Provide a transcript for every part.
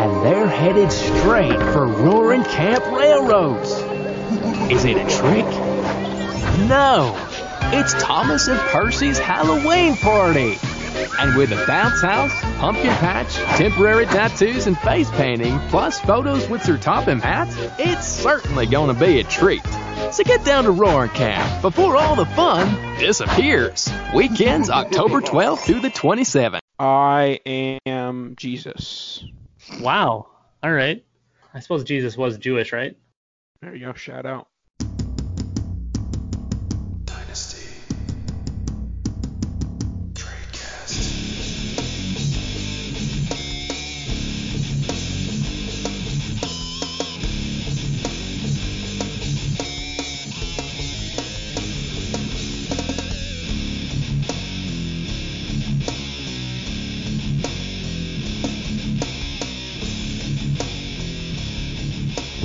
and they're headed straight for Roaring Camp Railroads. Is it a trick? No, it's Thomas and Percy's Halloween party. And with a bounce house, pumpkin patch, temporary tattoos, and face painting, plus photos with Sir Topham hats, it's certainly gonna be a treat. So get down to Roaring Camp before all the fun disappears. Weekends October 12th through the 27th. I am Jesus. Wow. All right. I suppose Jesus was Jewish, right? There you go. Shout out.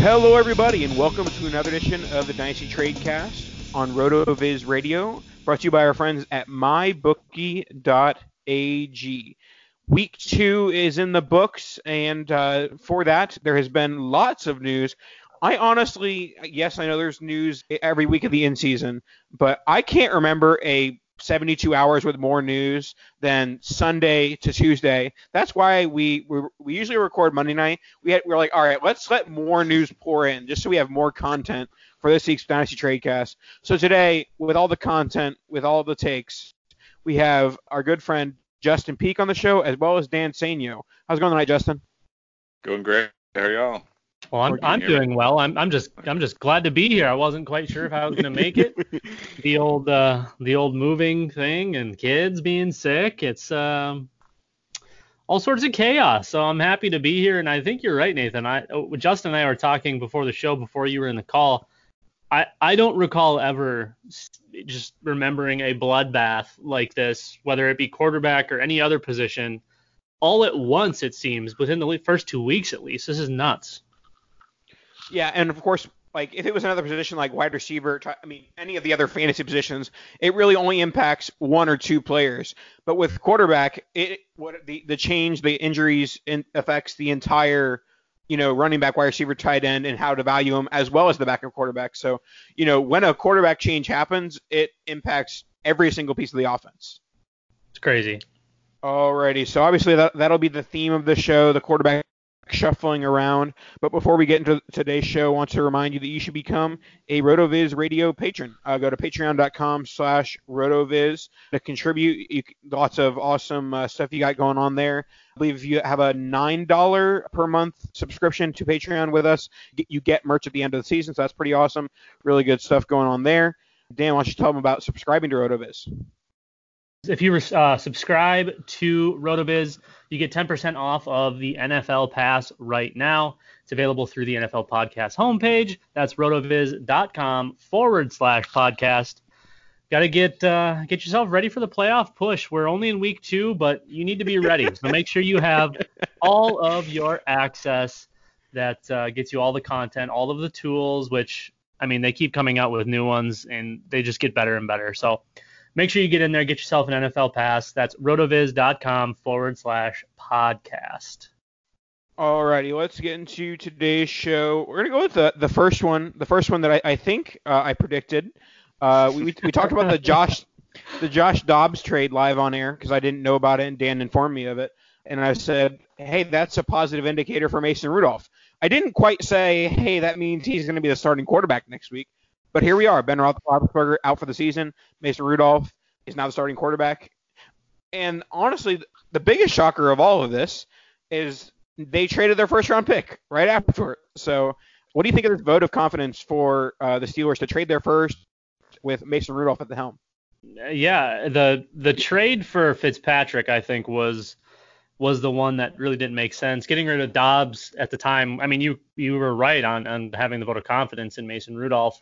Hello, everybody, and welcome to another edition of the Dynasty Tradecast on RotoViz Radio, brought to you by our friends at mybookie.ag. Week two is in the books, and uh, for that, there has been lots of news. I honestly, yes, I know there's news every week of the in season, but I can't remember a 72 hours with more news than Sunday to Tuesday. That's why we we, we usually record Monday night. We had, we're like, all right, let's let more news pour in just so we have more content for this week's Dynasty Tradecast. So today, with all the content, with all the takes, we have our good friend Justin Peak on the show as well as Dan Sainio. How's it going tonight, Justin? Going great. How are y'all? Well, I'm, I'm doing well. I'm, I'm just I'm just glad to be here. I wasn't quite sure if I was going to make it. the old uh, the old moving thing and kids being sick. It's um, all sorts of chaos. So I'm happy to be here. And I think you're right, Nathan. I oh, Justin and I were talking before the show before you were in the call. I I don't recall ever just remembering a bloodbath like this, whether it be quarterback or any other position, all at once. It seems within the first two weeks at least. This is nuts. Yeah, and of course, like if it was another position like wide receiver, I mean any of the other fantasy positions, it really only impacts one or two players. But with quarterback, it what the the change, the injuries in, affects the entire you know running back, wide receiver, tight end, and how to value them as well as the backup quarterback. So you know when a quarterback change happens, it impacts every single piece of the offense. It's crazy. Alrighty, so obviously that that'll be the theme of the show, the quarterback shuffling around. But before we get into today's show, I want to remind you that you should become a RotoViz radio patron. Uh, go to patreon.com slash RotoViz to contribute. You, lots of awesome uh, stuff you got going on there. I believe you have a $9 per month subscription to Patreon with us. You get merch at the end of the season, so that's pretty awesome. Really good stuff going on there. Dan, why don't you tell them about subscribing to RotoViz? If you uh, subscribe to RotoViz, you get 10% off of the NFL Pass right now. It's available through the NFL Podcast homepage. That's rotoviz.com forward slash podcast. Got to get uh, get yourself ready for the playoff push. We're only in week two, but you need to be ready. so make sure you have all of your access that uh, gets you all the content, all of the tools, which I mean they keep coming out with new ones and they just get better and better. So make sure you get in there, get yourself an NFL pass. That's rotoviz.com forward slash podcast. Alrighty, let's get into today's show. We're gonna go with the, the first one, the first one that I, I think uh, I predicted. Uh, we, we, we talked about the Josh the Josh Dobbs trade live on air because I didn't know about it and Dan informed me of it, and I said, hey, that's a positive indicator for Mason Rudolph. I didn't quite say, hey, that means he's going to be the starting quarterback next week, but here we are. Ben Roethlisberger out for the season. Mason Rudolph is now the starting quarterback. And honestly, the biggest shocker of all of this is they traded their first round pick right after. So, what do you think of this vote of confidence for uh, the Steelers to trade their first with Mason Rudolph at the helm? Yeah, the the trade for Fitzpatrick, I think, was was the one that really didn't make sense. Getting rid of Dobbs at the time, I mean, you you were right on on having the vote of confidence in Mason Rudolph,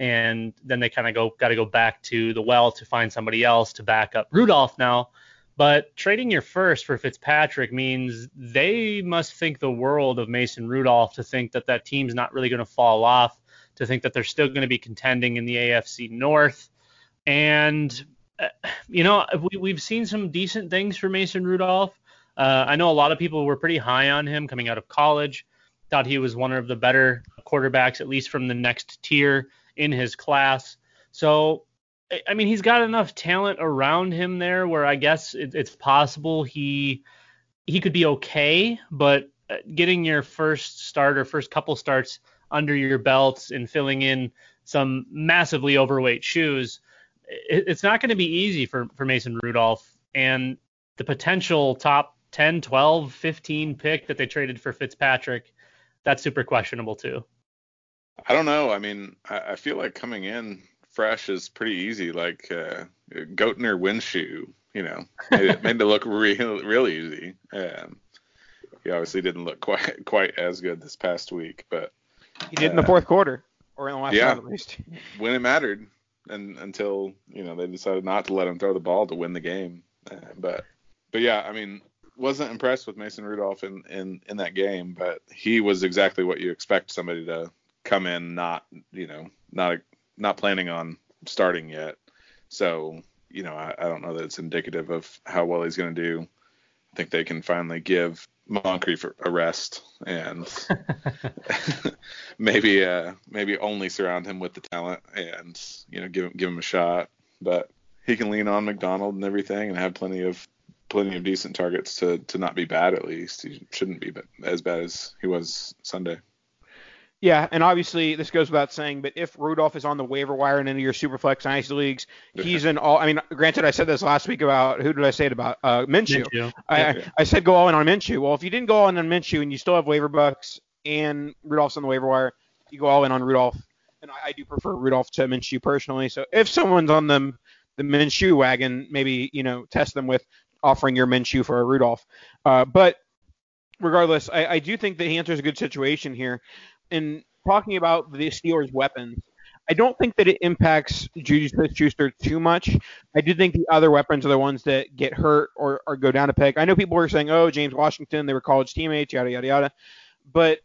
and then they kind of go got to go back to the well to find somebody else to back up Rudolph now. But trading your first for Fitzpatrick means they must think the world of Mason Rudolph to think that that team's not really going to fall off, to think that they're still going to be contending in the AFC North. And, uh, you know, we, we've seen some decent things for Mason Rudolph. Uh, I know a lot of people were pretty high on him coming out of college, thought he was one of the better quarterbacks, at least from the next tier in his class. So I mean, he's got enough talent around him there where I guess it, it's possible he he could be okay, but uh, getting your first start or first couple starts under your belts and filling in some massively overweight shoes, it, it's not going to be easy for, for Mason Rudolph. And the potential top 10, 12, 15 pick that they traded for Fitzpatrick, that's super questionable too. I don't know. I mean, I, I feel like coming in, fresh is pretty easy. Like uh, Gardner you know, made it, made it look real, real easy. Um, he obviously didn't look quite quite as good this past week, but he did uh, in the uh, fourth quarter or in the last yeah, at least. when it mattered, and until you know they decided not to let him throw the ball to win the game. Uh, but but yeah, I mean, wasn't impressed with Mason Rudolph in, in in that game, but he was exactly what you expect somebody to come in not you know not not planning on starting yet. So, you know, I, I don't know that it's indicative of how well he's going to do. I think they can finally give Moncrief a rest and maybe uh, maybe only surround him with the talent and you know give him give him a shot. But he can lean on McDonald and everything and have plenty of plenty of decent targets to to not be bad at least. He shouldn't be as bad as he was Sunday. Yeah, and obviously this goes without saying, but if Rudolph is on the waiver wire in any of your Superflex Dynasty leagues, he's in all. I mean, granted, I said this last week about who did I say it about? Uh, Minshew. Minshew. I, yeah. I, said go all in on Minshew. Well, if you didn't go all in on Minshew and you still have waiver bucks and Rudolph's on the waiver wire, you go all in on Rudolph. And I, I do prefer Rudolph to Minshew personally. So if someone's on the the Minshew wagon, maybe you know test them with offering your Minshew for a Rudolph. Uh, but regardless, I, I do think that he enters a good situation here. And talking about the Steelers' weapons, I don't think that it impacts Juju Smith-Schuster too much. I do think the other weapons are the ones that get hurt or, or go down a peg. I know people were saying, "Oh, James Washington, they were college teammates, yada yada yada," but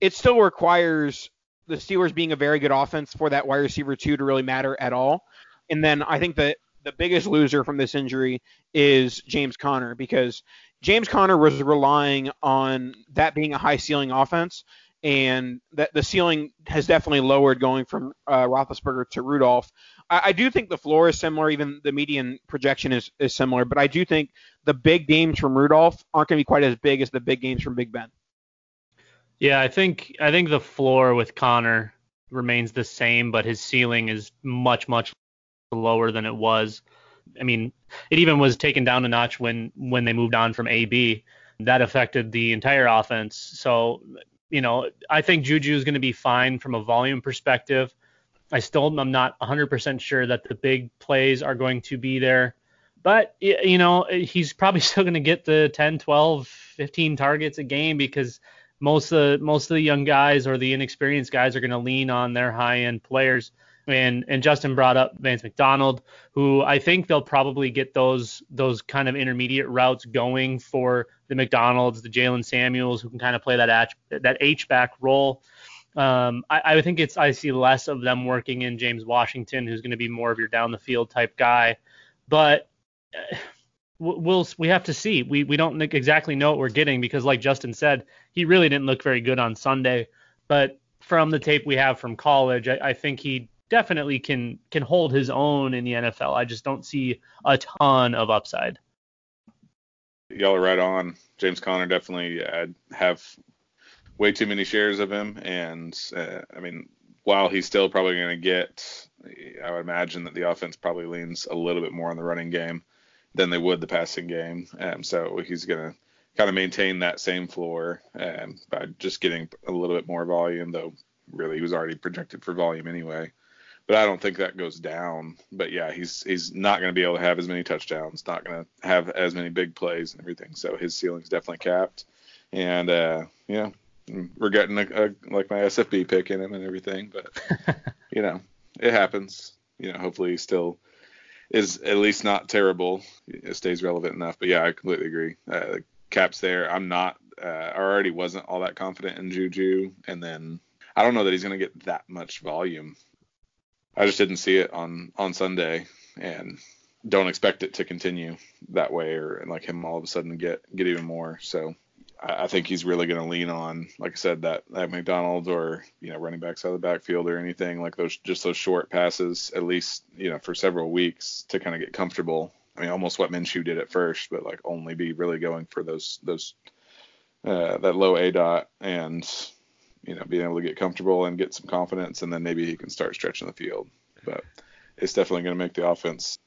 it still requires the Steelers being a very good offense for that wide receiver two to really matter at all. And then I think that the biggest loser from this injury is James Conner because James Conner was relying on that being a high ceiling offense and that the ceiling has definitely lowered going from uh, Roethlisberger to Rudolph. I, I, do think the floor is similar, even the median projection is, is similar, but I do think the big games from Rudolph aren't going to be quite as big as the big games from Big Ben. Yeah, I think I think the floor with Conner remains the same, but his ceiling is much much lower than it was. I mean, it even was taken down a notch when when they moved on from AB. That affected the entire offense. So you know, I think Juju is going to be fine from a volume perspective. I still am not 100% sure that the big plays are going to be there. But you know, he's probably still going to get the 10, 12, 15 targets a game because most of the, most of the young guys or the inexperienced guys are going to lean on their high end players. And and Justin brought up Vance McDonald, who I think they'll probably get those those kind of intermediate routes going for the McDonald's, the Jaylen Samuels, who can kind of play that H, that H back role. Um, I, I think it's I see less of them working in James Washington, who's going to be more of your down the field type guy. But uh, we'll we have to see. We we don't exactly know what we're getting because, like Justin said, he really didn't look very good on Sunday. But from the tape we have from college, I, I think he definitely can can hold his own in the NFL. I just don't see a ton of upside. Y'all are right on. James Conner definitely uh, have way too many shares of him, and uh, I mean, while he's still probably going to get, I would imagine that the offense probably leans a little bit more on the running game than they would the passing game. Um, so he's going to kind of maintain that same floor um, by just getting a little bit more volume, though really he was already projected for volume anyway. But I don't think that goes down. But yeah, he's he's not going to be able to have as many touchdowns, not going to have as many big plays and everything. So his ceiling's definitely capped. And uh, yeah, we're getting a, a, like my SFB pick in him and everything. But you know, it happens. You know, hopefully he still is at least not terrible. It stays relevant enough. But yeah, I completely agree. Uh, Caps there. I'm not. Uh, I already wasn't all that confident in Juju, and then I don't know that he's going to get that much volume. I just didn't see it on on Sunday, and don't expect it to continue that way, or like him all of a sudden get get even more. So I think he's really going to lean on, like I said, that that McDonald or you know running backs out of the backfield or anything like those, just those short passes, at least you know for several weeks to kind of get comfortable. I mean, almost what Minshew did at first, but like only be really going for those those uh, that low aDOT and you know being able to get comfortable and get some confidence, and then maybe he can start stretching the field. But it's definitely going to make the offense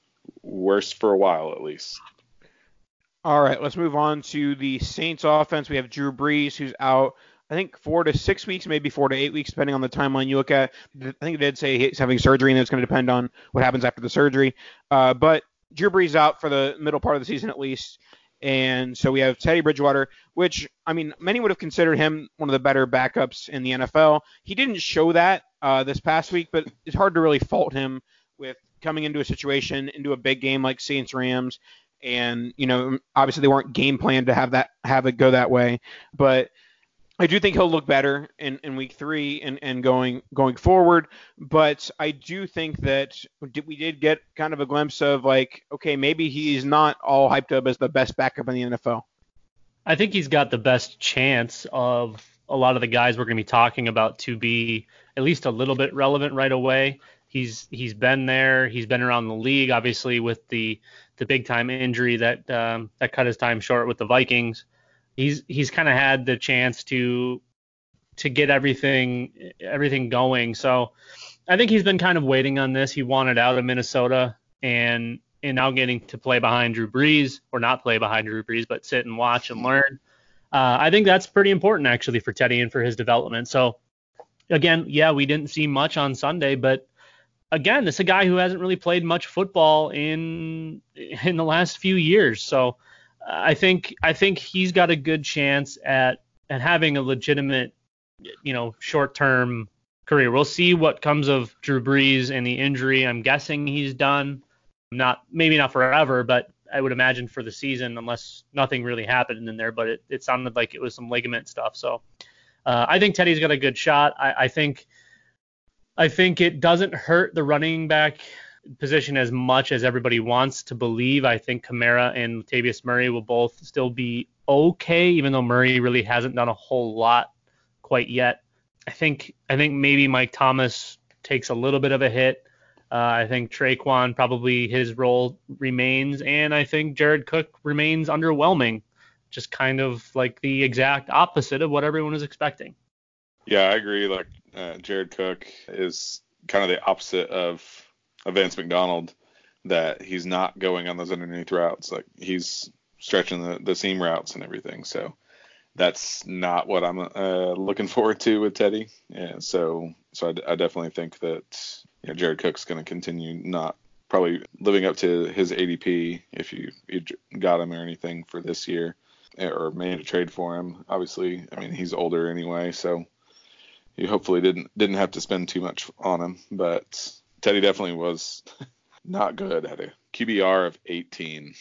worse for a while at least. All right, let's move on to the Saints offense. We have Drew Brees, who's out, I think, four to six weeks, maybe four to eight weeks, depending on the timeline you look at. I think they did say he's having surgery, and it's going to depend on what happens after the surgery. Uh, but Drew Brees out for the middle part of the season at least. And so we have Teddy Bridgewater, which, I mean, many would have considered him one of the better backups in the NFL. He didn't show that uh, this past week, but it's hard to really fault him with coming into a situation, into a big game like Saints Rams, and you know obviously they weren't game planned to have that have it go that way but I do think he'll look better in, in week three and, and going going forward, but I do think that we did get kind of a glimpse of like, okay, maybe he's not all hyped up as the best backup in the NFL. I think he's got the best chance of a lot of the guys we're going to be talking about to be at least a little bit relevant right away. He's he's been there. He's been around the league, obviously with the the big time injury that um, that cut his time short with the Vikings. He's he's kind of had the chance to to get everything everything going. So I think he's been kind of waiting on this. He wanted out of Minnesota and and now getting to play behind Drew Brees or not play behind Drew Brees, but sit and watch and learn. Uh, I think that's pretty important actually for Teddy and for his development. So again, yeah, we didn't see much on Sunday, but again, this is a guy who hasn't really played much football in in the last few years. So I think I think he's got a good chance at at having a legitimate, you know, short term career. We'll see what comes of Drew Brees and the injury. I'm guessing he's done. Not maybe not forever, but I would imagine for the season, unless nothing really happened in there. But it, it sounded like it was some ligament stuff. So uh, I think Teddy's got a good shot. I, I think I think it doesn't hurt the running back position as much as everybody wants to believe. I think Kamara and Latavius Murray will both still be okay, even though Murray really hasn't done a whole lot quite yet. I think I think maybe Mike Thomas takes a little bit of a hit. Uh, I think Tre'Quan probably his role remains, and I think Jared Cook remains underwhelming, just kind of like the exact opposite of what everyone was expecting. Yeah, I agree. Like uh, Jared Cook is kind of the opposite of, of Vance McDonald, that he's not going on those underneath routes. Like he's stretching the, the seam routes and everything. So that's not what I'm uh, looking forward to with Teddy. Yeah, so so I, I definitely think that you know, Jared Cook's going to continue not probably living up to his ADP if you, you got him or anything for this year or made a trade for him. Obviously, I mean he's older anyway, so you hopefully didn't didn't have to spend too much on him. But Teddy definitely was not good at a QBR of 18.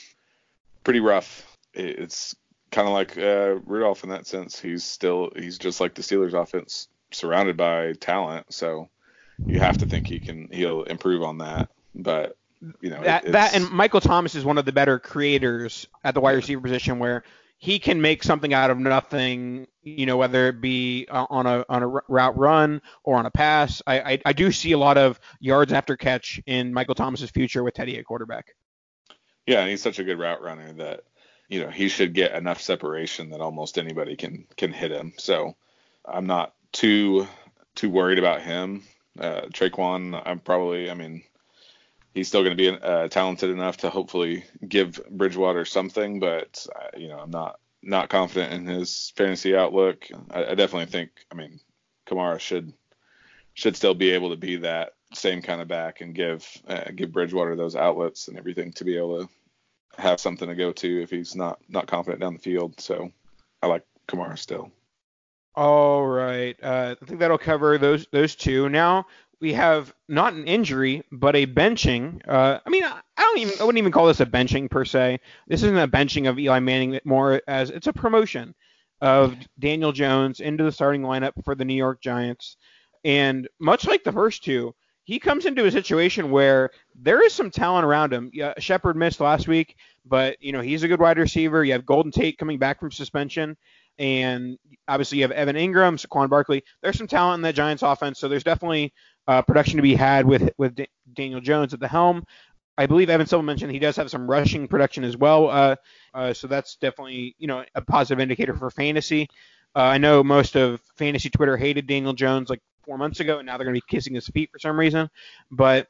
Pretty rough. It's kind of like uh, Rudolph in that sense. He's still he's just like the Steelers offense, surrounded by talent. So you have to think he can he'll improve on that. But you know that that and Michael Thomas is one of the better creators at the wide receiver position where he can make something out of nothing, you know, whether it be uh, on a on a route run or on a pass. I, I, I do see a lot of yards after catch in Michael Thomas's future with Teddy at quarterback. Yeah, and he's such a good route runner that you know he should get enough separation that almost anybody can can hit him. So I'm not too too worried about him. Uh, Tre'Quan, I'm probably, I mean, he's still going to be uh, talented enough to hopefully give Bridgewater something, but uh, you know I'm not not confident in his fantasy outlook. I, I, definitely think I mean Kamara should should still be able to be that same kind of back and give uh, give Bridgewater those outlets and everything to be able to have something to go to if he's not not confident down the field. So I like Kamara still. All right, uh, I think that'll cover those those two. Now we have not an injury, but a benching. Uh, I mean, I, don't even I wouldn't even call this a benching per se. This isn't a benching of Eli Manning more as it's a promotion of Daniel Jones into the starting lineup for the New York Giants. And much like the first two, he comes into a situation where there is some talent around him. Yeah, Shepard missed last week, but you know he's a good wide receiver. You have Golden Tate coming back from suspension, and obviously you have Evan Engram, Saquon Barkley. There's some talent in the Giants offense, so there's definitely uh, production to be had with with D- Daniel Jones at the helm. I believe Evan Silva mentioned he does have some rushing production as well, uh, uh, so that's definitely you know a positive indicator for fantasy. Uh, I know most of fantasy Twitter hated Daniel Jones like four months ago, and now they're going to be kissing his feet for some reason. But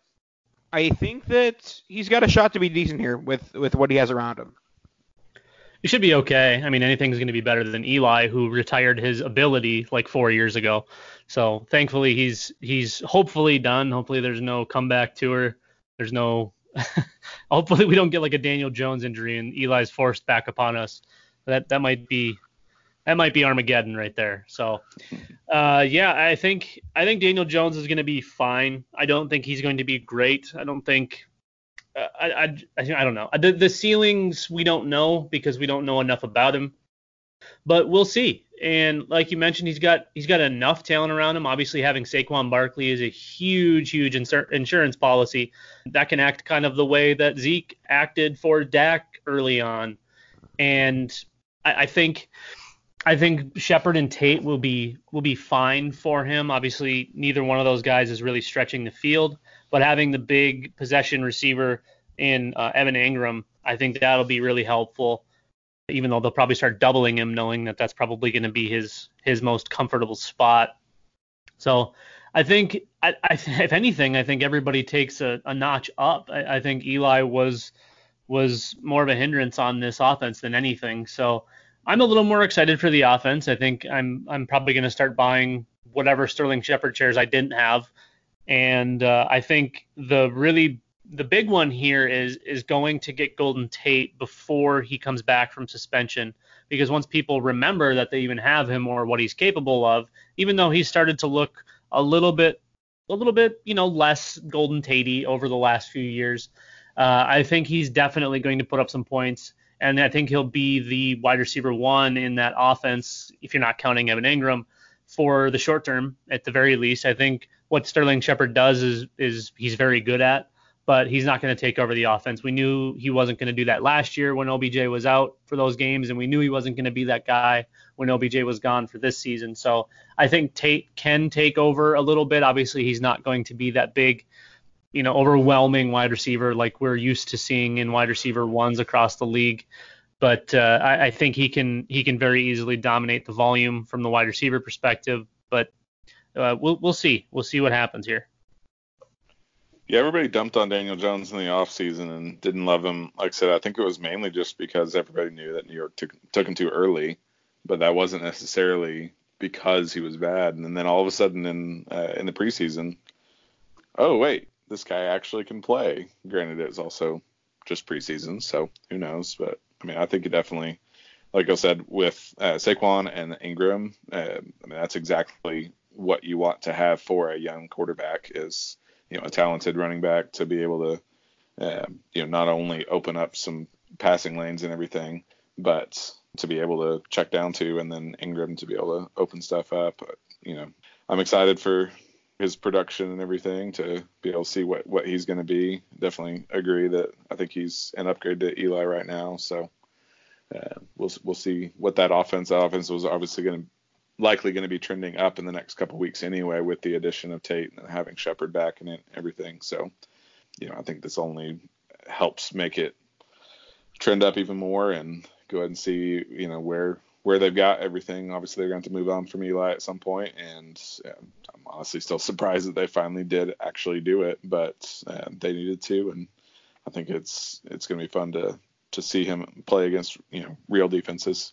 I think that he's got a shot to be decent here with with what he has around him he should be okay. I mean, anything's going to be better than Eli, who retired his ability like four years ago. So thankfully, he's he's hopefully done. Hopefully, there's no comeback tour. There's no. hopefully, we don't get like a Daniel Jones injury and Eli's forced back upon us. That that might be that might be Armageddon right there. So, uh, yeah, I think I think Daniel Jones is going to be fine. I don't think he's going to be great. I don't think Uh, I, I, I, I don't know. Uh, the, the ceilings we don't know because we don't know enough about him, but we'll see. And like you mentioned, he's got he's got enough talent around him. Obviously, having Saquon Barkley is a huge, huge insur- insurance policy that can act kind of the way that Zeke acted for Dak early on. And I, I think I think Shepard and Tate will be will be fine for him. Obviously, neither one of those guys is really stretching the field but having the big possession receiver in uh, Evan Engram, I think that'll be really helpful. Even though they'll probably start doubling him, knowing that that's probably going to be his his most comfortable spot. So I think, I, I, if anything, I think everybody takes a, a notch up. I, I, think Eli was was more of a hindrance on this offense than anything. So I'm a little more excited for the offense. I think I'm I'm probably going to start buying whatever Sterling Shepard chairs I didn't have and uh, I think the really the big one here is is going to get Golden Tate before he comes back from suspension because once people remember that they even have him or what he's capable of, even though he started to look a little bit a little bit you know less Golden Tatey over the last few years, uh, I think he's definitely going to put up some points. And I think he'll be the wide receiver one in that offense, if you're not counting Evan Engram, for the short term at the very least. I think what Sterling Shepard does is is he's very good at, but he's not going to take over the offense. We knew he wasn't going to do that last year when OBJ was out for those games, and we knew he wasn't going to be that guy when OBJ was gone for this season. So I think Tate can take over a little bit. Obviously, he's not going to be that big, you know, overwhelming wide receiver like we're used to seeing in wide receiver ones across the league. But uh, I, I think he can he can very easily dominate the volume from the wide receiver perspective. But uh, we'll we'll see. We'll see what happens here. Yeah, everybody dumped on Daniel Jones in the offseason and didn't love him. Like I said, I think it was mainly just because everybody knew that New York took took him too early, but that wasn't necessarily because he was bad. And then all of a sudden in uh, in the preseason, oh wait, this guy actually can play. Granted, it's also just preseason, so who knows? But I mean, I think it definitely, like I said, with uh, Saquon and Engram, uh, I mean, that's exactly what you want to have for a young quarterback is you know a talented running back to be able to uh, you know not only open up some passing lanes and everything, but to be able to check down to, and then Engram to be able to open stuff up. You know, I'm excited for his production and everything to be able to see what what he's going to be. Definitely agree that I think he's an upgrade to Eli right now. So uh, we'll we'll see what that offense. That offense was obviously going to likely going to be trending up in the next couple weeks anyway with the addition of Tate and having Shepard back and everything. So you know I think this only helps make it trend up even more and go ahead and see you know where where they've got everything. Obviously, they're going to move on from Eli at some point, and I'm honestly still surprised that they finally did actually do it, but uh, they needed to, and I think it's it's going to be fun to to see him play against you know real defenses.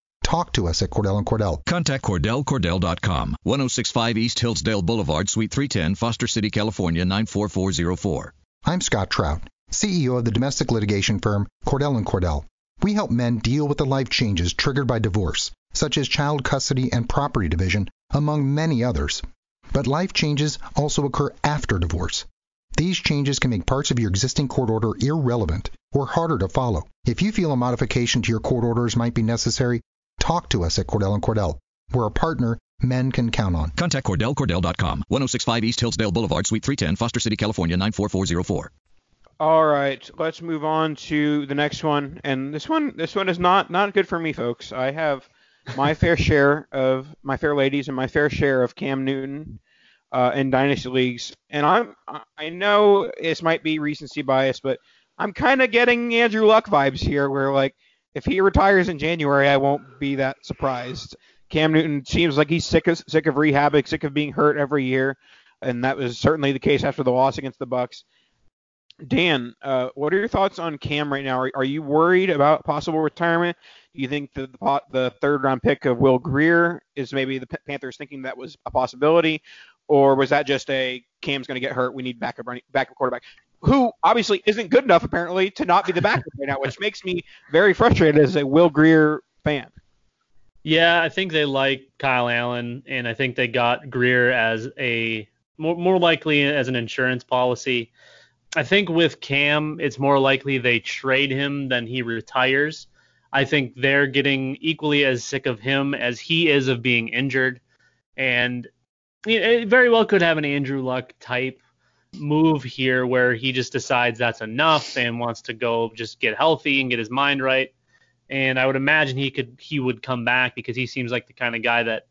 talk to us at Cordell and Cordell. Contact CordellCordell.com, 1065 East Hillsdale Boulevard, Suite 310, Foster City, California 94404. I'm Scott Trout, CEO of the domestic litigation firm Cordell and Cordell. We help men deal with the life changes triggered by divorce, such as child custody and property division, among many others. But life changes also occur after divorce. These changes can make parts of your existing court order irrelevant or harder to follow. If you feel a modification to your court orders might be necessary, talk to us at Cordell and Cordell. We're a partner men can count on. Contact CordellCordell.com, 1065 East Hillsdale Boulevard, Suite 310, Foster City, California 94404. All right, let's move on to the next one, and this one, this one is not not good for me, folks. I have my fair share of my fair ladies and my fair share of Cam Newton uh, in dynasty leagues, and I'm I know this might be recency bias, but I'm kind of getting Andrew Luck vibes here, where like if he retires in January, I won't be that surprised. Cam Newton seems like he's sick of sick of rehabbing, sick of being hurt every year, and that was certainly the case after the loss against the Bucs. Dan, uh, what are your thoughts on Cam right now? Are, are you worried about possible retirement? Do you think the, the, the third round pick of Will Grier is maybe the Panthers thinking that was a possibility, or was that just a Cam's going to get hurt? We need backup running backup quarterback, who obviously isn't good enough apparently to not be the backup right now, which makes me very frustrated as a Will Grier fan. Yeah, I think they like Kyle Allen, and I think they got Grier as a more, more likely as an insurance policy. I think with Cam, it's more likely they trade him than he retires. I think they're getting equally as sick of him as he is of being injured, and it very well could have an Andrew Luck type move here where he just decides that's enough and wants to go just get healthy and get his mind right. And I would imagine he could he would come back because he seems like the kind of guy that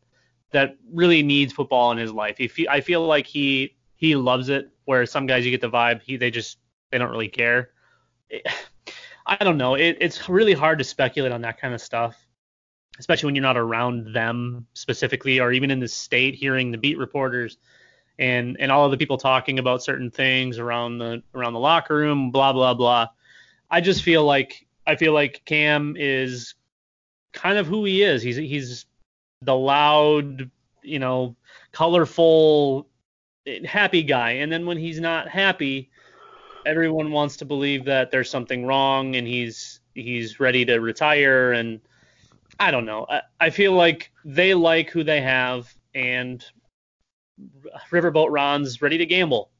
that really needs football in his life. He, I feel like he he loves it. Where some guys you get the vibe he they just they don't really care. It, I don't know. It, it's really hard to speculate on that kind of stuff, especially when you're not around them specifically, or even in the state, hearing the beat reporters and and all of the people talking about certain things around the around the locker room, blah blah blah. I just feel like I feel like Cam is kind of who he is. He's he's the loud, you know, colorful, happy guy, and then when he's not happy, everyone wants to believe that there's something wrong and he's he's ready to retire and I don't know. I, I feel like they like who they have and Riverboat Ron's ready to gamble.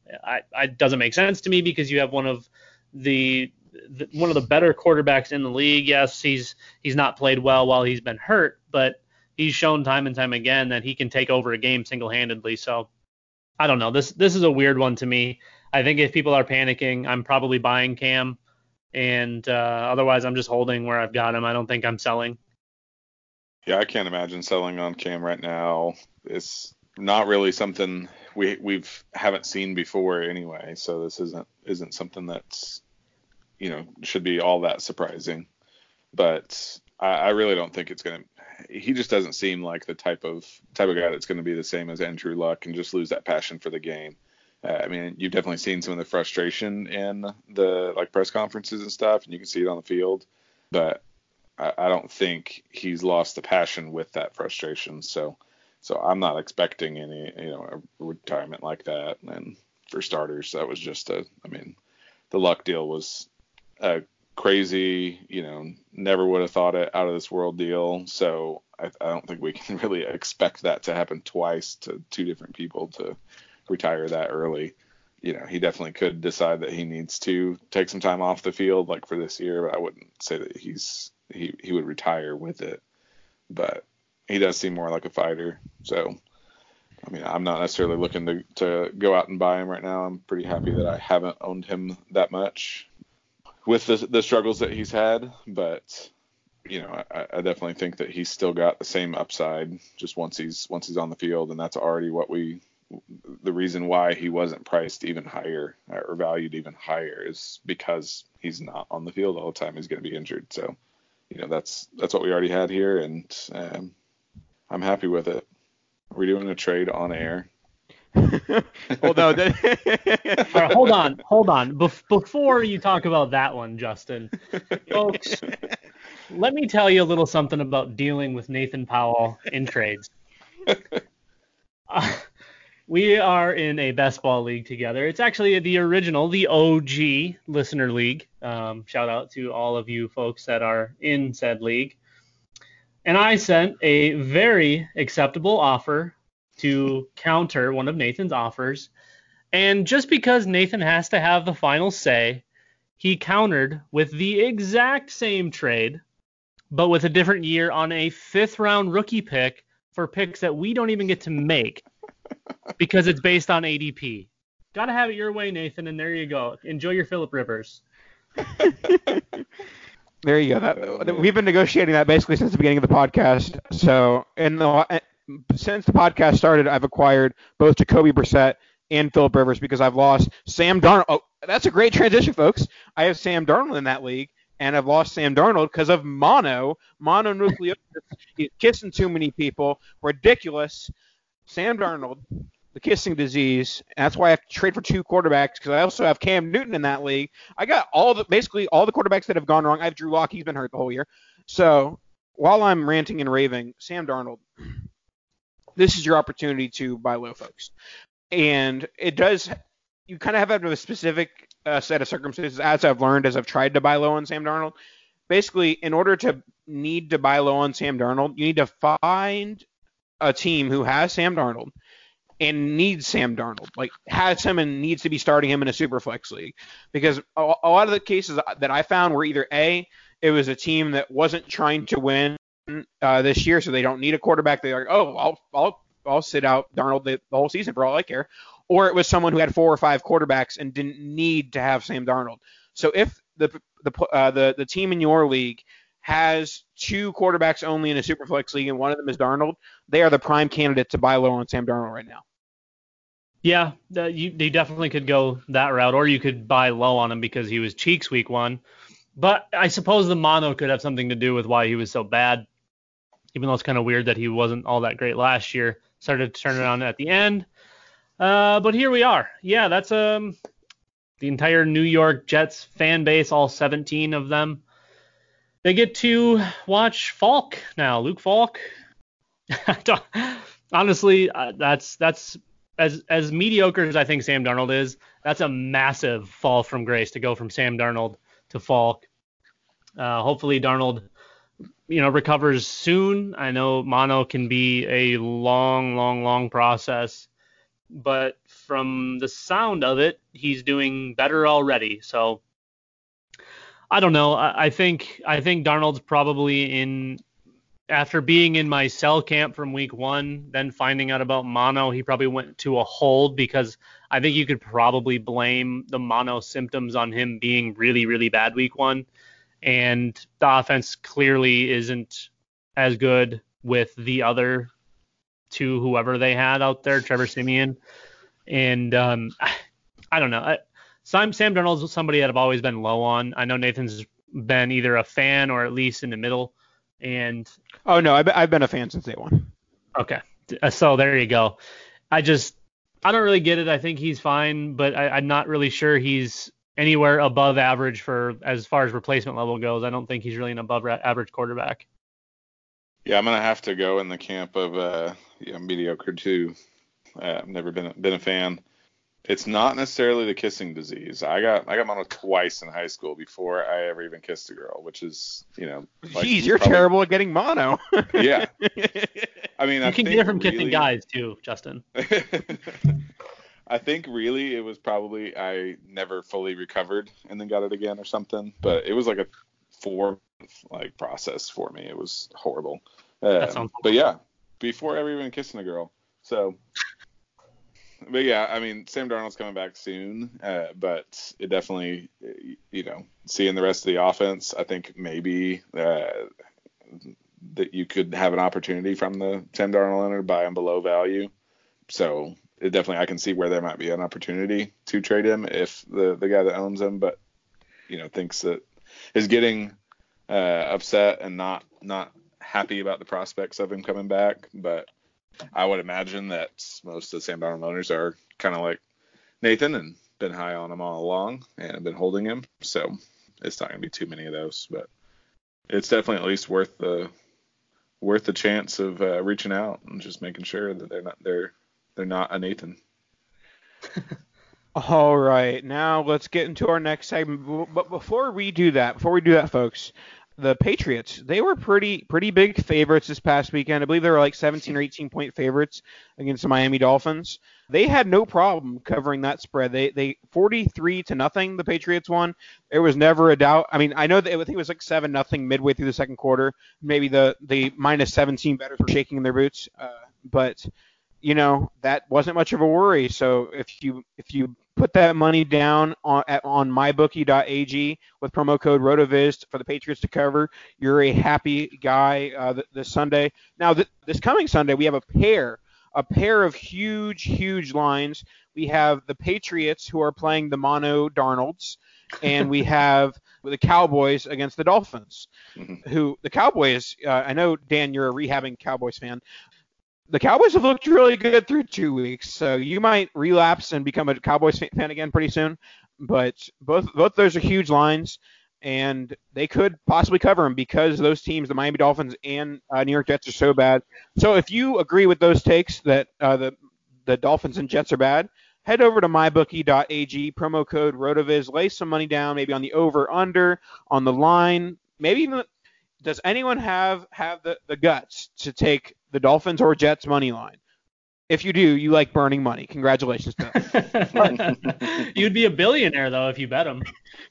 I, doesn't make sense to me because you have one of the, the, one of the better quarterbacks in the league. Yes, he's he's not played well while he's been hurt, but he's shown time and time again that he can take over a game single-handedly. So I don't know. This this is a weird one to me. I think if people are panicking, I'm probably buying Cam, and uh, otherwise I'm just holding where I've got him. I don't think I'm selling. Yeah, I can't imagine selling on Cam right now. It's not really something we we've haven't seen before anyway. So this isn't isn't something that's you know should be all that surprising. But I, I really don't think it's to he just doesn't seem like the type of type of guy that's going to be the same as Andrew Luck and just lose that passion for the game. Uh, I mean, you've definitely seen some of the frustration in the like press conferences and stuff, and you can see it on the field. But I, I don't think he's lost the passion with that frustration. So, so I'm not expecting any, you know, a retirement like that. And for starters, that was just a, I mean, the luck deal was a crazy, you know, never would have thought it out of this world deal. So I, I don't think we can really expect that to happen twice to two different people to retire that early. You know, he definitely could decide that he needs to take some time off the field, like for this year. But I wouldn't say that he's he he would retire with it. But he does seem more like a fighter. So, I mean, I'm not necessarily looking to to go out and buy him right now. I'm pretty happy that I haven't owned him that much with the the struggles that he's had. But you know, I, I definitely think that he's still got the same upside just once he's once he's on the field, and that's already what we the reason why he wasn't priced even higher or valued even higher is because he's not on the field all the time. He's going to be injured. So, you know, that's that's what we already had here, and um, I'm happy with it. Are we doing a trade on air? well, no. That... All right, hold on, hold on. Bef- before you talk about that one, Justin, folks, let me tell you a little something about dealing with Nathan Powell in trades. Uh, we are in a best ball league together. It's actually the original, the OG listener league. Um, shout out to all of you folks that are in said league. And I sent a very acceptable offer to counter one of Nathan's offers. And just because Nathan has to have the final say, he countered with the exact same trade, but with a different year on a fifth round rookie pick for picks that we don't even get to make because it's based on ADP. Gotta have it your way, Nathan, and there you go. Enjoy your Philip Rivers. there you go. That, we've been negotiating that basically since the beginning of the podcast. So, in the uh, since the podcast started, I've acquired both Jacoby Brissett and Philip Rivers because I've lost Sam Darnold. Oh, that's a great transition, folks. I have Sam Darnold in that league, and I've lost Sam Darnold because of mono, mononucleosis. He's kissing too many people. Ridiculous. Sam Darnold, the kissing disease. That's why I have to trade for two quarterbacks because I also have Cam Newton in that league. I got all the basically all the quarterbacks that have gone wrong. I have Drew Lock. He's been hurt the whole year. So while I'm ranting and raving, Sam Darnold, this is your opportunity to buy low, folks. And it does. You kind of have a specific uh, set of circumstances, as I've learned as I've tried to buy low on Sam Darnold. Basically, in order to need to buy low on Sam Darnold, you need to find a team who has Sam Darnold and needs Sam Darnold, like has him and needs to be starting him in a super flex league, because a, a lot of the cases that I found were either a it was a team that wasn't trying to win uh, this year, so they don't need a quarterback. They're like, oh, I'll I'll I'll sit out Darnold the, the whole season for all I care, or it was someone who had four or five quarterbacks and didn't need to have Sam Darnold. So if the the uh, the the team in your league has two quarterbacks only in a superflex league, and one of them is Darnold, they are the prime candidate to buy low on Sam Darnold right now. Yeah, you, you definitely could go that route, or you could buy low on him because he was cheeks week one. But I suppose the mono could have something to do with why he was so bad. Even though it's kind of weird that he wasn't all that great last year, started to turn it on at the end. Uh, but here we are. Yeah, that's um the entire New York Jets fan base, all 17 of them they get to watch Falk now, Luke Falk. Honestly, uh, that's that's as as mediocre as I think Sam Darnold is. That's a massive fall from grace to go from Sam Darnold to Falk. Uh, hopefully, Darnold, you know, recovers soon. I know mono can be a long, long, long process, but from the sound of it, he's doing better already. So I don't know. I, I think I think Darnold's probably in after being in my sell camp from week one, then finding out about mono, he probably went to a hold because I think you could probably blame the mono symptoms on him being really, really bad week one. And the offense clearly isn't as good with the other two, whoever they had out there, Trevor Siemian. And um, I don't know. I, Sam, Sam Darnold's somebody that I've always been low on. I know Nathan's been either a fan or at least in the middle. And oh no, I've, I've been a fan since day one. Okay, uh, so there you go. I just I don't really get it. I think he's fine, but I, I'm not really sure he's anywhere above average for as far as replacement level goes. I don't think he's really an above average quarterback. Yeah, I'm gonna have to go in the camp of uh, yeah, mediocre too. Uh, I've never been been a fan. It's not necessarily the kissing disease. I got I got mono twice in high school before I ever even kissed a girl, which is you know. Like Jeez, you're probably, terrible at getting mono. yeah. I mean, you I can get it from really, kissing guys too, Justin. I think really it was probably I never fully recovered and then got it again or something, but it was like a four like process for me. It was horrible. Uh, but yeah, before ever even kissing a girl. So but yeah, I mean, Sam Darnold's coming back soon, uh, but it definitely, you know, seeing the rest of the offense, I think maybe uh, that you could have an opportunity from the Sam Darnold owner to buy him below value. So it definitely, I can see where there might be an opportunity to trade him if the the guy that owns him, but you know, thinks that is getting uh, upset and not not happy about the prospects of him coming back, but I would imagine that most of the Sam Darnold owners are kind of like Nathan and been high on him all along and have been holding him. So it's not going to be too many of those, but it's definitely at least worth the worth the chance of uh, reaching out and just making sure that they're not they're they're not a Nathan. All right, now let's get into our next segment. But before we do that, before we do that, folks, the Patriots, they were pretty pretty big favorites this past weekend. I believe they were like 17 or 18 point favorites against the Miami Dolphins. They had no problem covering that spread. They they 43 to nothing the Patriots won. There was never a doubt. I mean, I know that I think it was like 7 nothing midway through the second quarter. Maybe the the minus 17 bettors were shaking in their boots, uh, but you know that wasn't much of a worry. So if you if you put that money down on at, on mybookie.ag with promo code RotoViz for the Patriots to cover. You're a happy guy uh, th- this Sunday. Now, th- this coming Sunday, we have a pair, a pair of huge, huge lines. We have the Patriots who are playing the Mono Darnolds, and we have the Cowboys against the Dolphins. Mm-hmm. Who the Cowboys? Uh, I know Dan, you're a rehabbing Cowboys fan the Cowboys have looked really good through two weeks, so you might relapse and become a Cowboys fan again pretty soon. But both both those are huge lines, and they could possibly cover them because those teams, the Miami Dolphins and uh, New York Jets, are so bad. So if you agree with those takes that uh, the the Dolphins and Jets are bad, head over to mybookie.ag, promo code RotoViz, lay some money down, maybe on the over under, on the line, maybe even. Does anyone have have the, the guts to take the Dolphins or Jets money line. If you do, you like burning money. Congratulations to You'd be a billionaire though if you bet them.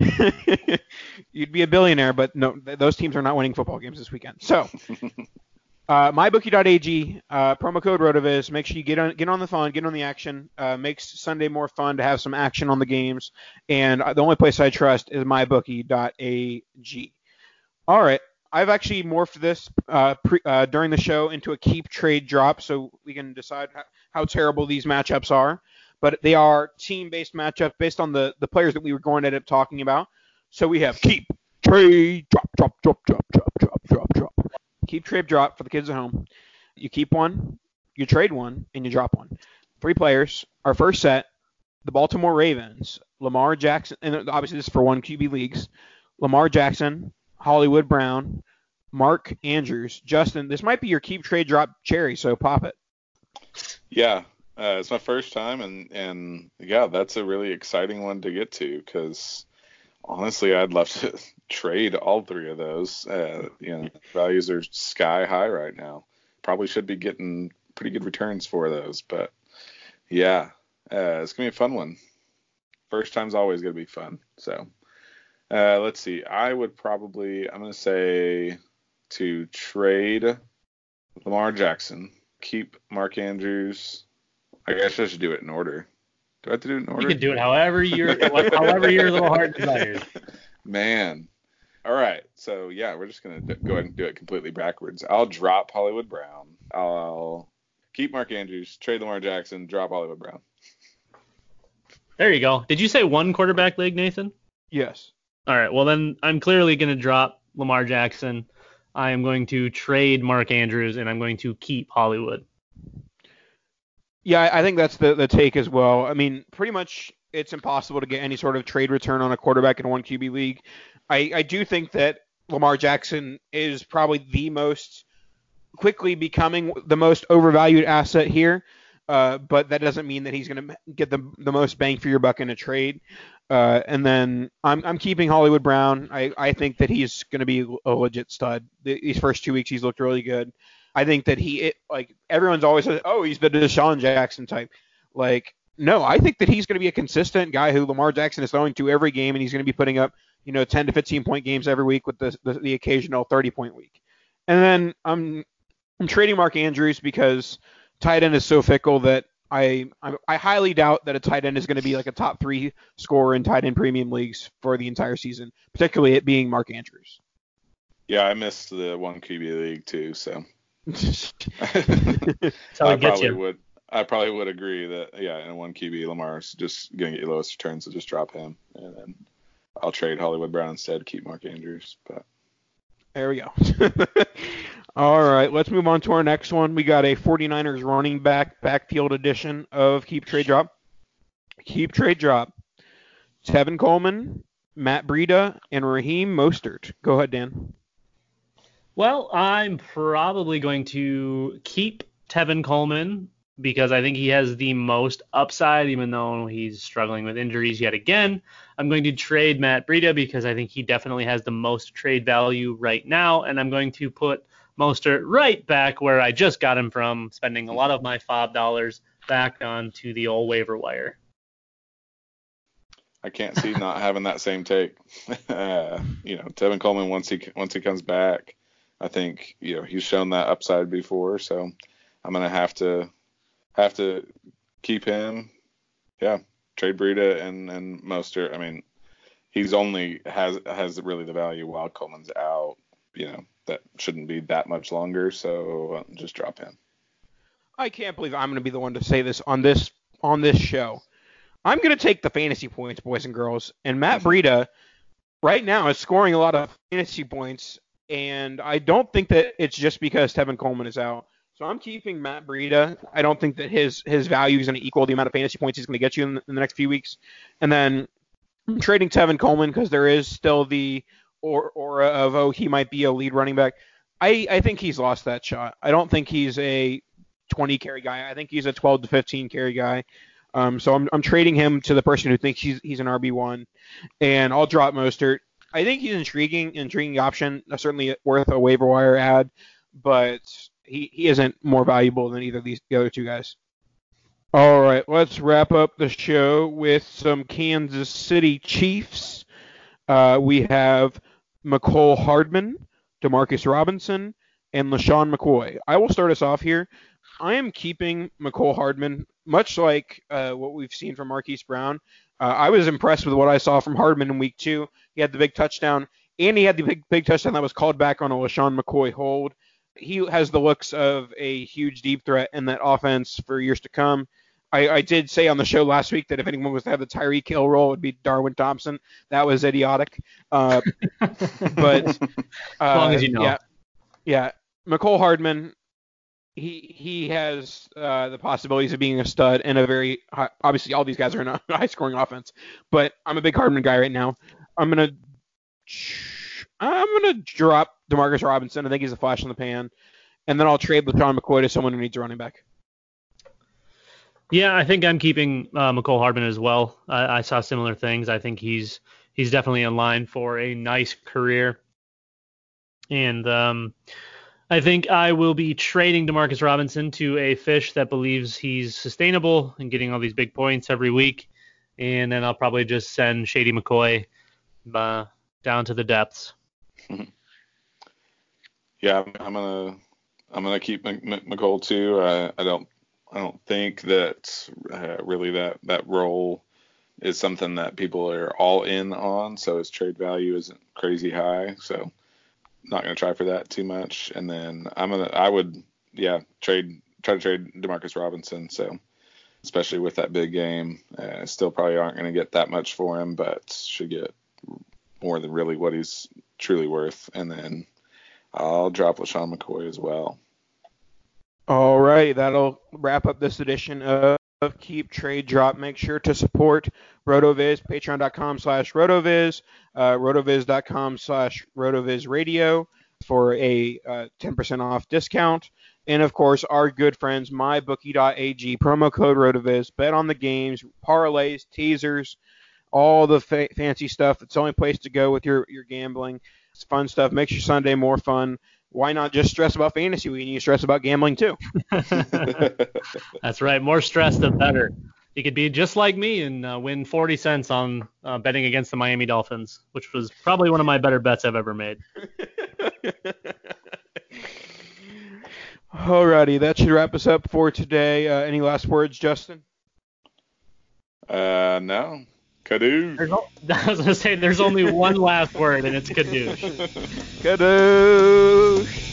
You'd be a billionaire, but no, those teams are not winning football games this weekend. So, uh, mybookie.ag, uh, promo code Rotoviz. Make sure you get on get on the phone, get on the action. Uh, makes Sunday more fun to have some action on the games. And the only place I trust is mybookie.ag. All right, I've actually morphed this uh, pre, uh, during the show into a keep trade drop, so we can decide how, how terrible these matchups are. But they are team-based matchups based on the the players that we were going to end up talking about. So we have keep trade drop drop drop drop drop drop drop drop. Keep trade drop for the kids at home. You keep one, you trade one, and you drop one. Three players. Our first set, the Baltimore Ravens, Lamar Jackson, and obviously this is for one QB leagues. Lamar Jackson, Hollywood Brown, Mark Andrews. Justin, this might be your keep trade drop cherry, so pop it. Yeah, uh, it's my first time, and and yeah, that's a really exciting one to get to because honestly, I'd love to trade all three of those. Uh, you know, values are sky high right now. Probably should be getting pretty good returns for those, but yeah, uh, it's gonna be a fun one. First time's always gonna be fun, so. Uh, let's see. I would probably, I'm going to say to trade Lamar Jackson, keep Mark Andrews. I guess I should do it in order. Do I have to do it in order? You can do it however your however your little heart desires. Man. All right. So yeah, we're just gonna go ahead and do it completely backwards. I'll drop Hollywood Brown. I'll keep Mark Andrews, trade Lamar Jackson, drop Hollywood Brown. There you go. Did you say one quarterback league, Nathan? Yes. All right. Well, then I'm clearly going to drop Lamar Jackson. I am going to trade Mark Andrews and I'm going to keep Hollywood. Yeah, I think that's the the take as well. I mean, pretty much it's impossible to get any sort of trade return on a quarterback in one QB league. I, I do think that Lamar Jackson is probably the most quickly becoming the most overvalued asset here. Uh, but that doesn't mean that he's going to get the the most bang for your buck in a trade. Uh, and then I'm I'm keeping Hollywood Brown. I, I think that he's going to be a legit stud. These first two weeks he's looked really good. I think that he it, like everyone's always says, oh he's the DeSean Jackson type. Like no, I think that he's going to be a consistent guy who Lamar Jackson is throwing to every game, and he's going to be putting up you know 10 to 15 point games every week with the the, the occasional 30 point week. And then I'm I'm trading Mark Andrews because tight end is so fickle that I, I, I highly doubt that a tight end is going to be like a top three scorer in tight end premium leagues for the entire season, particularly it being Mark Andrews. Yeah, I missed the one QB league too, so I probably you. would. I probably would agree that yeah, in one QB, Lamar's just gonna get your lowest returns, so just drop him, and then I'll trade Hollywood Brown instead, keep Mark Andrews. But there we go. All right, let's move on to our next one. We got a 49ers running back backfield edition of Keep Trade Drop. Keep Trade Drop. Tevin Coleman, Matt Breida, and Raheem Mostert. Go ahead, Dan. Well, I'm probably going to keep Tevin Coleman because I think he has the most upside, even though he's struggling with injuries yet again. I'm going to trade Matt Breida because I think he definitely has the most trade value right now, and I'm going to put Mostert right back where I just got him from, spending a lot of my FAAB dollars back onto the old waiver wire. I can't see not having that same take. uh, you know, Tevin Coleman once he once he comes back, I think you know he's shown that upside before, so I'm gonna have to have to keep him. Yeah, trade Breida and and Mostert. I mean, he's only has has really the value while Coleman's out. You know, that shouldn't be that much longer, so uh, just drop him. I can't believe I'm going to be the one to say this on this on this show. I'm going to take the fantasy points, boys and girls, and Matt Breida right now is scoring a lot of fantasy points, and I don't think that it's just because Tevin Coleman is out. So I'm keeping Matt Breida. I don't think that his his value is going to equal the amount of fantasy points he's going to get you in the, in the next few weeks. And then I'm trading Tevin Coleman because there is still the or aura of oh he might be a lead running back. I I think he's lost that shot. I don't think he's a 20 carry guy. I think he's a 12 to 15 carry guy. Um, so I'm I'm trading him to the person who thinks he's he's an RB one, and I'll drop Mostert. I think he's intriguing, intriguing option. Uh, certainly worth a waiver wire ad, but he, he isn't more valuable than either of these the other two guys. All right, let's wrap up the show with some Kansas City Chiefs. Uh, we have Mecole Hardman, Demarcus Robinson, and LeSean McCoy. I will start us off here. I am keeping Mecole Hardman, much like uh, what we've seen from Marquise Brown. Uh, I was impressed with what I saw from Hardman in week two. He had the big touchdown, and he had the big, big touchdown that was called back on a LeSean McCoy hold. He has the looks of a huge deep threat in that offense for years to come. I, I, did say on the show last week that if anyone was to have the Tyreek Hill role, it would be Darwin Thompson. That was idiotic. Uh, but uh, as long as you know. Yeah, yeah. Mecole Hardman, he he has uh, the possibilities of being a stud and a very high, obviously all these guys are in a high scoring offense. But I'm a big Hardman guy right now. I'm gonna I'm gonna drop Demarcus Robinson. I think he's a flash in the pan, and then I'll trade LeSean McCoy to someone who needs a running back. Yeah, I think I'm keeping uh, Mecole Hardman as well. I, I, saw similar things. I think he's he's definitely in line for a nice career, and um, I think I will be trading Demarcus Robinson to a fish that believes he's sustainable and getting all these big points every week, and then I'll probably just send Shady McCoy uh, down to the depths. yeah, I'm gonna I'm gonna keep Mecole too. I, I don't I don't think that uh, really that that role is something that people are all in on. So his trade value isn't crazy high. So not gonna try for that too much. And then I'm gonna I would yeah trade try to trade Demarcus Robinson. So especially with that big game, uh, still probably aren't gonna get that much for him, but should get more than really what he's truly worth. And then I'll drop LeSean McCoy as well. All right, that'll wrap up this edition of Keep Trade Drop. Make sure to support RotoViz, patreon.com slash RotoViz, uh, rotoviz.com slash RotoViz Radio for a uh, 10% off discount. And of course, our good friends, mybookie.ag, promo code RotoViz, bet on the games, parlays, teasers, all the fa- fancy stuff. It's the only place to go with your, your gambling. It's fun stuff. Makes your Sunday more fun. Why not just stress about fantasy We need to stress about gambling too? That's right. More stress, the better. You could be just like me and uh, win 40 cents on uh, betting against the Miami Dolphins, which was probably one of my better bets I've ever made. Alrighty, that should wrap us up for today. Uh, any last words, Justin? Uh, no. Kadoosh. There's o- I was gonna say there's only one last word, and it's kadoosh. Kadoosh.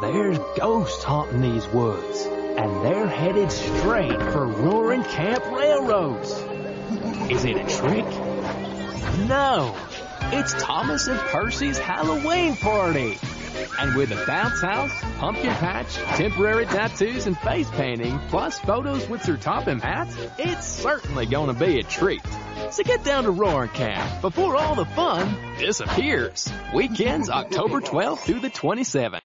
There's ghosts haunting these woods, and they're headed straight for Roaring Camp Railroads. Is it a trick? No, it's Thomas and Percy's Halloween party. And with a bounce house, pumpkin patch, temporary tattoos, and face painting, plus photos with Sir Topham Hatt's, it's certainly gonna be a treat. So get down to Roaring Camp before all the fun disappears. Weekends October 12th through the 27th.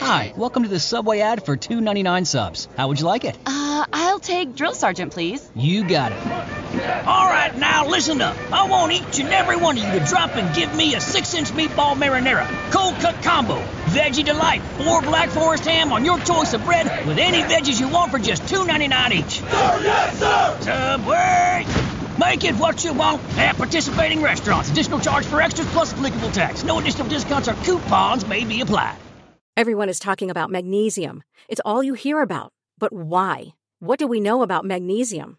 Hi, welcome to the Subway ad for $2.99 subs. How would you like it? Uh, I'll take Drill Sergeant, please. You got it. All right, now listen up. I want each and every one of you to drop and give me a six-inch meatball marinara, cold cut combo, veggie delight, or Black Forest ham on your choice of bread with any veggies you want for just $2.99 each. Sir, yes, sir. Subway. Make it what you want at participating restaurants. Additional charge for extras plus applicable tax. No additional discounts or coupons may be applied. Everyone is talking about magnesium. It's all you hear about. But why? What do we know about magnesium?